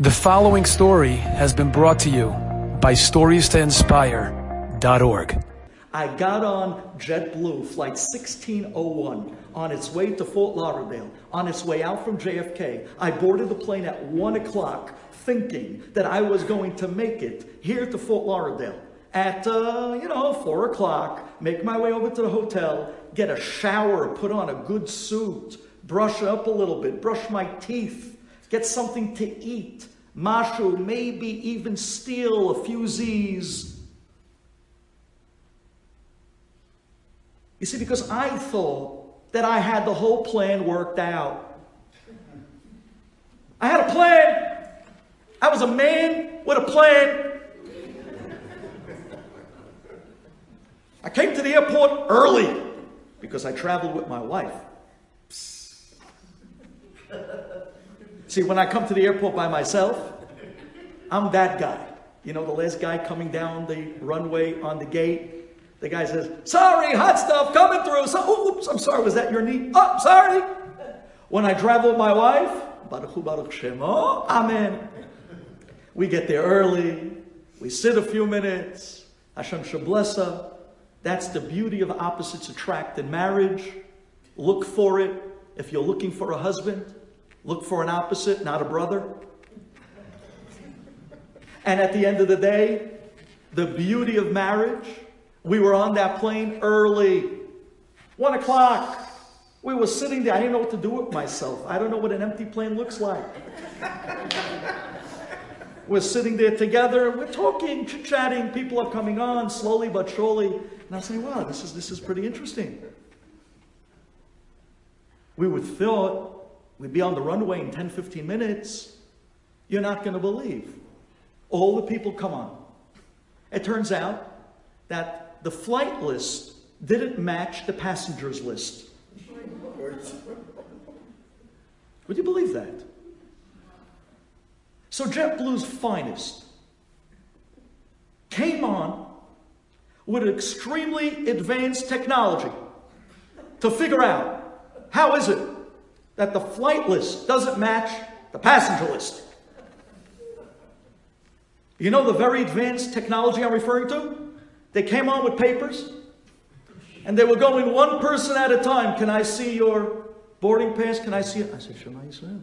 The following story has been brought to you by StoriesToInspire.org. I got on JetBlue flight 1601 on its way to Fort Lauderdale, on its way out from JFK. I boarded the plane at 1 o'clock thinking that I was going to make it here to Fort Lauderdale. At, uh, you know, 4 o'clock, make my way over to the hotel, get a shower, put on a good suit, brush up a little bit, brush my teeth, get something to eat, mashu, maybe even steal a few Z's. You see, because I thought that I had the whole plan worked out. I had a plan. I was a man with a plan. I came to the airport early because I traveled with my wife. See, when I come to the airport by myself, I'm that guy. You know, the last guy coming down the runway on the gate. The guy says, Sorry, hot stuff coming through. So, oops, I'm sorry, was that your knee? Oh, sorry. When I travel with my wife, Baruch Hu Baruch Shemo, oh, Amen. We get there early. We sit a few minutes. Hashem Shablessa. That's the beauty of opposites attract in marriage. Look for it if you're looking for a husband. Look for an opposite, not a brother. And at the end of the day, the beauty of marriage, we were on that plane early. One o'clock. We were sitting there. I didn't know what to do with myself. I don't know what an empty plane looks like. we're sitting there together. We're talking, chit chatting. People are coming on slowly but surely. And I'm saying, wow, this is, this is pretty interesting. We would thought We'd be on the runway in 10, 15 minutes. You're not going to believe. All the people come on. It turns out that the flight list didn't match the passengers list. Would you believe that? So JetBlue's finest came on with extremely advanced technology to figure out how is it that the flight list doesn't match the passenger list. You know the very advanced technology I'm referring to? They came on with papers and they were going one person at a time. Can I see your boarding pass? Can I see it? I said, Sure, Shema Yisrael.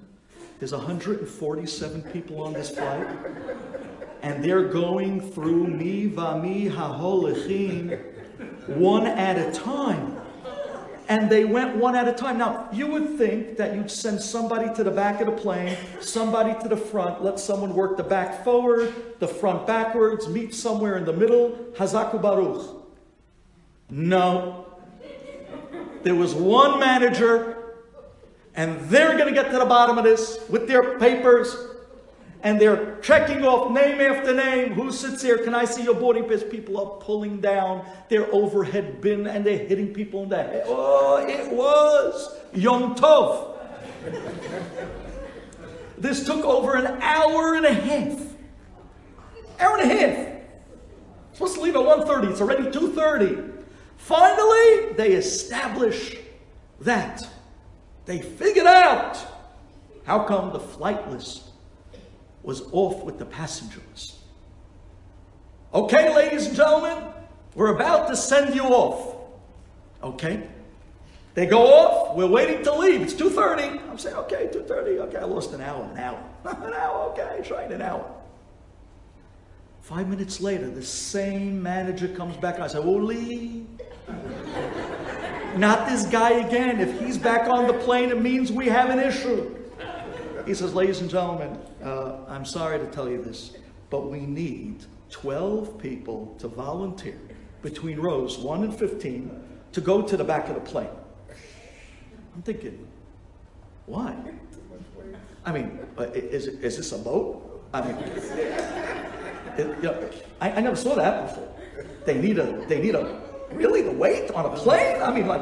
There's 147 people on this flight and they're going through mi vami haholechim one at a time and they went one at a time. Now, you would think that you'd send somebody to the back of the plane, somebody to the front, let someone work the back forward, the front backwards, meet somewhere in the middle. Hazaku Baruch. No. There was one manager, and they're going to get to the bottom of this with their papers, and they're checking off name after name. Who sits here? Can I see your boarding pass? People are pulling down their overhead bin and they're hitting people in the head. Oh, it was Yom Tov. this took over an hour and a half. Hour and a half. Supposed to leave at 1.30. It's already 2.30. Finally, they establish that. They figured out how come the flight list was off with the passengers. Okay, ladies and gentlemen, we're about to send you off. Okay? They go off, we're waiting to leave. It's 2.30. I'm saying, okay, 2.30. Okay, I lost an hour, an hour. an hour, okay, trying an hour. Five minutes later, the same manager comes back. I say, Oli. Not this guy again. If he's back on the plane, it means we have an issue. He says, ladies and gentlemen, uh, I'm sorry to tell you this, but we need 12 people to volunteer between rows 1 and 15 to go to the back of the plane. I'm thinking, why? I mean, uh, is, is this a boat? I mean, it, you know, I, I never saw that before. They need a, they need a, really the weight on a plane? I mean, like,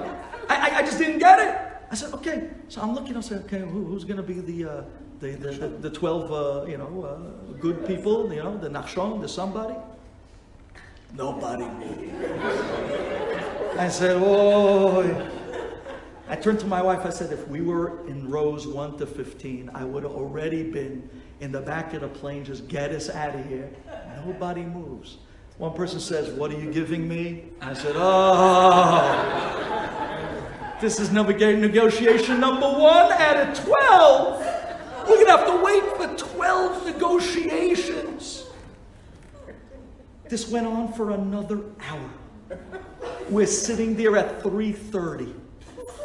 I, I just didn't get it. I said, okay. So I'm looking, I said, okay, who, who's going to be the, uh, the, the, the, the, 12, uh, you know, uh, good people, you know, the Nachshon, the somebody? Nobody. I said, oh. I turned to my wife, I said, if we were in rows 1 to 15, I would have already been in the back of the plane, just get us out of here. Nobody moves. One person says, What are you giving me? I said, Oh, this is negotiation number one out of 12. We're going to have to wait for 12 negotiations. This went on for another hour. We're sitting there at 3:30.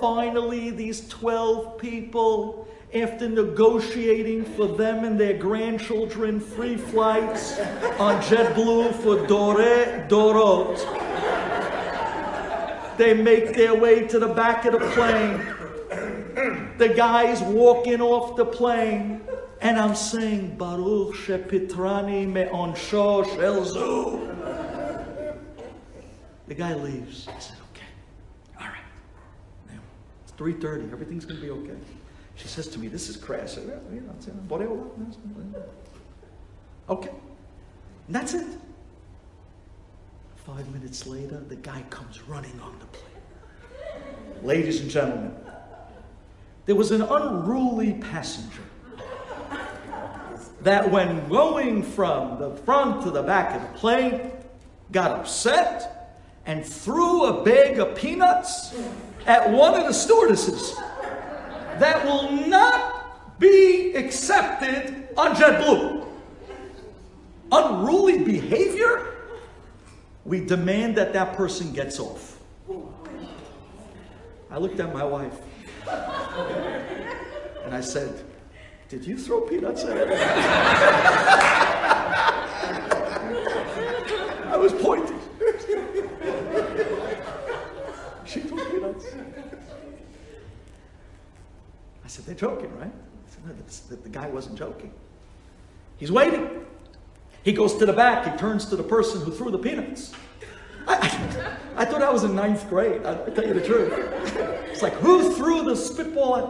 Finally, these 12 people, after negotiating for them and their grandchildren free flights on JetBlue for Dore Dorot, they make their way to the back of the plane. The guy's walking off the plane, and I'm saying, Baruch shepitrani me'onsho shel zu. The guy leaves. I said, okay, all right. Now, it's 3.30. Everything's to be okay. She says to me, this is crass. Said, yeah, that's it. Okay. And that's it. Five minutes later, the guy comes running on the plane. Ladies and gentlemen, there was an unruly passenger that, when going from the front to the back of the plane, got upset and threw a bag of peanuts at one of the stewardesses that will not be accepted on JetBlue. Unruly behavior? We demand that that person gets off. I looked at my wife and I said, Did you throw peanuts at it? I was pointing. she threw peanuts. I said, They're joking, right? I Said, no, the, the guy wasn't joking. He's waiting. He goes to the back, he turns to the person who threw the peanuts. I, I, I thought I was in ninth grade, I, I tell you the truth. It's like, who threw the spitball at?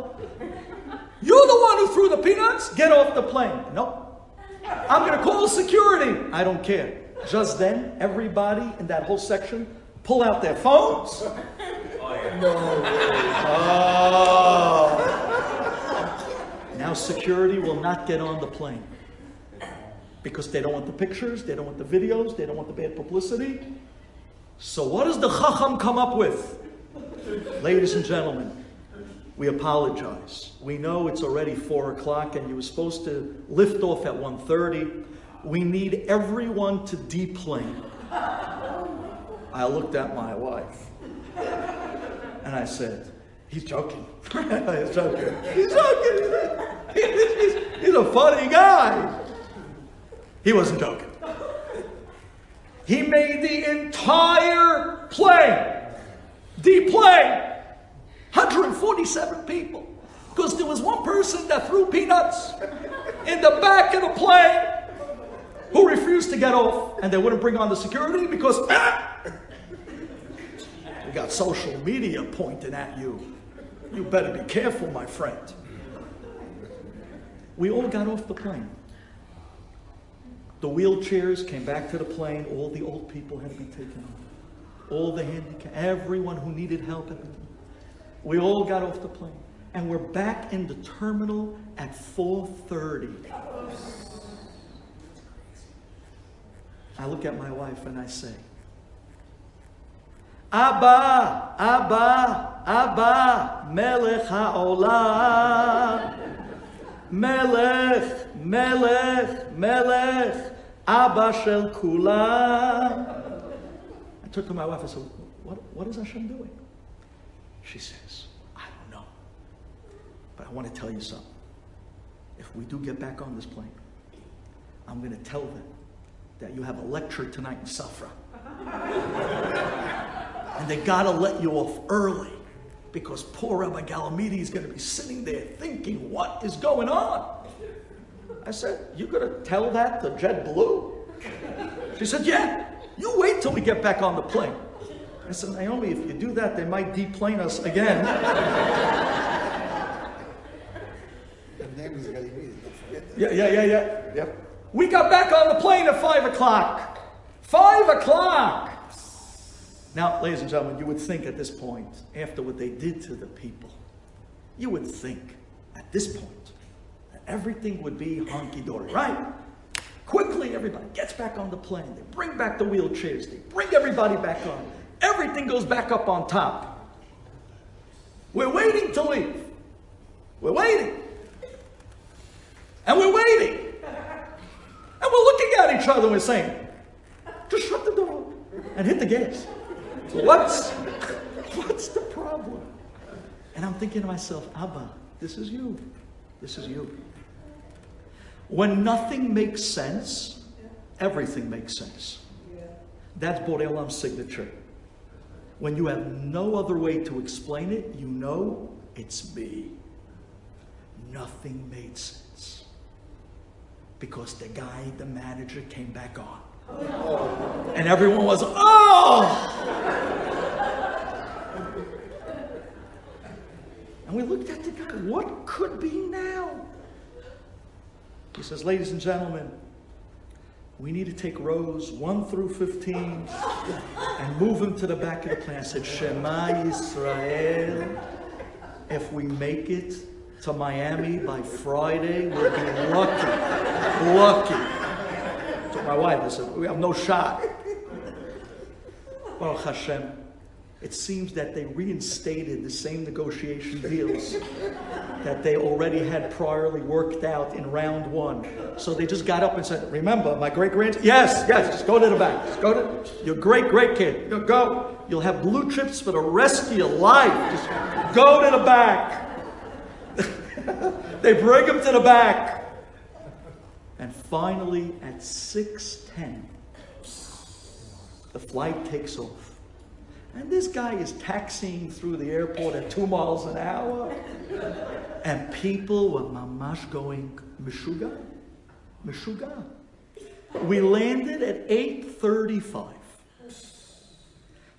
You're the one who threw the peanuts? Get off the plane. Nope. I'm going to call security. I don't care. Just then, everybody in that whole section pull out their phones. Oh, yeah. No. Oh. Now security will not get on the plane because they don't want the pictures, they don't want the videos, they don't want the bad publicity. So, what does the Chacham come up with? Ladies and gentlemen, we apologize. We know it's already 4 o'clock and you were supposed to lift off at 1.30. We need everyone to deplane. I looked at my wife and I said, He's joking. he's joking. He's joking. He's, he's, he's a funny guy. He wasn't joking. He made the entire plane deplane 147 people. Because there was one person that threw peanuts in the back of the plane who refused to get off, and they wouldn't bring on the security because ah, you got social media pointing at you. You better be careful, my friend. We all got off the plane. The wheelchairs came back to the plane. All the old people had to be taken off. All the handicapped, everyone who needed help. We all got off the plane. And we're back in the terminal at 4.30. I look at my wife and I say, Abba, Abba, Abba, Melech HaOlam. Melech, Melech, Melech, Abba Shel Kulam. I turned to my wife and said, what, what is Hashem doing? She says, I don't know. But I want to tell you something. If we do get back on this plane, I'm going to tell them that you have a lecture tonight in Safra. and they got to let you off early because poor Rabbi Galamidi is going to be sitting there thinking, what is going on? I said, you going to tell that to JetBlue? She said, yeah. You wait till we get back on the plane. I said, Naomi, if you do that, they might deplane us again. yeah, yeah, yeah, yeah, yeah. We got back on the plane at 5 o'clock. 5 o'clock. Now, ladies and gentlemen, you would think at this point, after what they did to the people, you would think at this point that everything would be honky dory, right? Quickly, everybody gets back on the plane. They bring back the wheelchairs. They bring everybody back on. Everything goes back up on top. We're waiting to leave. We're waiting. And we're waiting. And we're looking at each other and we're saying, just shut the door and hit the gas. What's, what's the problem? And I'm thinking to myself, Abba, this is you. This is you. When nothing makes sense, everything makes sense. That's Borei Olam's signature. When you have no other way to explain it, you know it's me. Nothing made sense. Because the guy, the manager, came back on. And everyone was, oh! And we looked at the guy, what could be now? He says, ladies and gentlemen, we need to take rows 1 through 15 and move them to the back of the plane. I said, Shema Yisrael, if we make it to Miami by Friday, we'll be lucky. Lucky. So my wife, I said, we have no shot. Baruch Hashem, it seems that they reinstated the same negotiation deals that they already had priorly worked out in round one. So they just got up and said, Remember, my great grandson? Yes, yes, just go to the back. Just go to your great great kid. Go. You'll have blue chips for the rest of your life. Just go to the back. they bring him to the back. And finally, at 6:10, the flight takes off. And this guy is taxiing through the airport at two miles an hour. And people were mamash going, Meshuga? Meshuga. We landed at 8.35.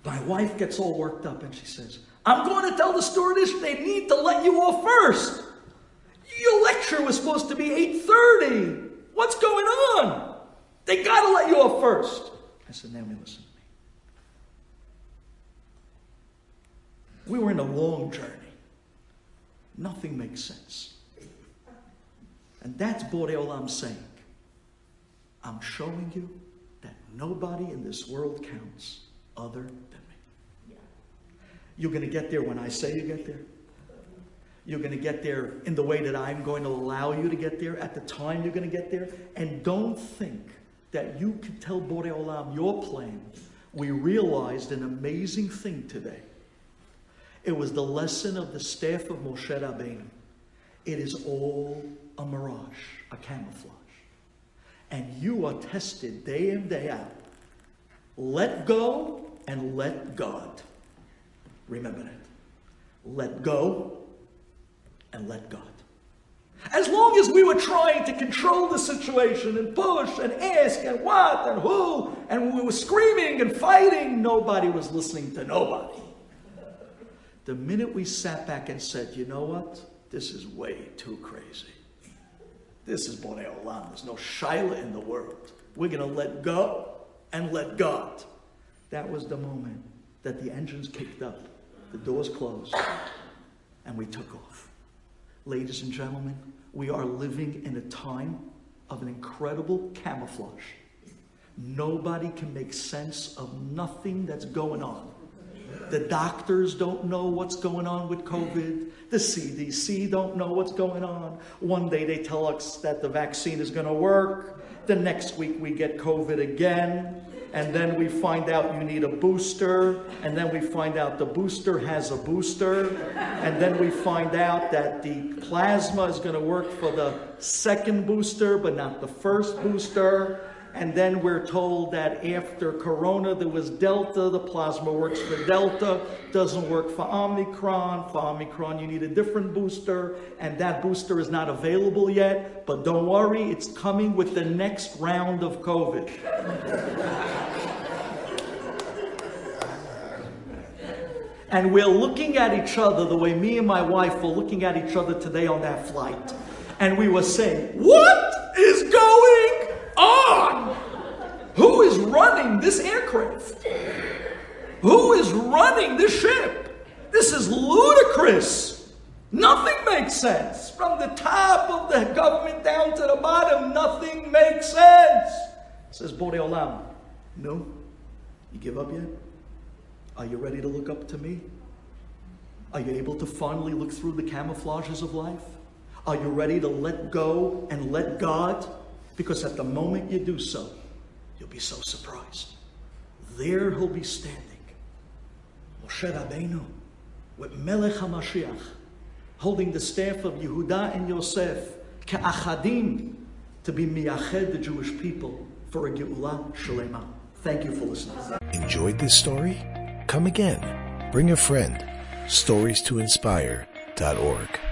My wife gets all worked up and she says, I'm going to tell the stewardess they need to let you off first. Your lecture was supposed to be 8.30. What's going on? They got to let you off first. I said, now listen. We were in a long journey. Nothing makes sense. And that's Borei Olam saying, I'm showing you that nobody in this world counts other than me. You're going to get there when I say you get there. You're going to get there in the way that I'm going to allow you to get there, at the time you're going to get there. And don't think that you can tell Borei Olam your plan. We realized an amazing thing today. It was the lesson of the staff of Moshe Rabbeinu. It is all a mirage, a camouflage. And you are tested day in, day out. Let go and let God. Remember that. Let go and let God. As long as we were trying to control the situation and push and ask and what and who, and we were screaming and fighting, nobody was listening to nobody. The minute we sat back and said, you know what? This is way too crazy. This is Borei Olam. There's no Shiloh in the world. We're going to let go and let God. That was the moment that the engines kicked up, the doors closed, and we took off. Ladies and gentlemen, we are living in a time of an incredible camouflage. Nobody can make sense of nothing that's going on. The doctors don't know what's going on with COVID. The CDC don't know what's going on. One day they tell us that the vaccine is going to work. The next week we get COVID again. And then we find out you need a booster. And then we find out the booster has a booster. And then we find out that the plasma is going to work for the second booster, but not the first booster. And then we're told that after Corona, there was Delta. The plasma works for Delta, doesn't work for Omicron. For Omicron, you need a different booster, and that booster is not available yet. But don't worry, it's coming with the next round of COVID. and we're looking at each other the way me and my wife were looking at each other today on that flight. And we were saying, What is going on? Who is running this aircraft? Who is this ship? This is ludicrous. Nothing makes sense. from the top of the government down to the bottom. Nothing makes sense. Says Borei Olam. No? You give up yet? Are you ready to look up to me? Are you able to finally look through the camouflages of life? Are you ready to let go and let God? Because at the moment you do so, you'll be so surprised. There he'll be standing. Moshe Rabbeinu with Melech HaMashiach holding the staff of Yehuda and Yosef ke'achadim to be miyached the Jewish people for a Geulah Shalema. Thank you for listening. Enjoyed this story? Come again. Bring a friend. Stories to inspire.org.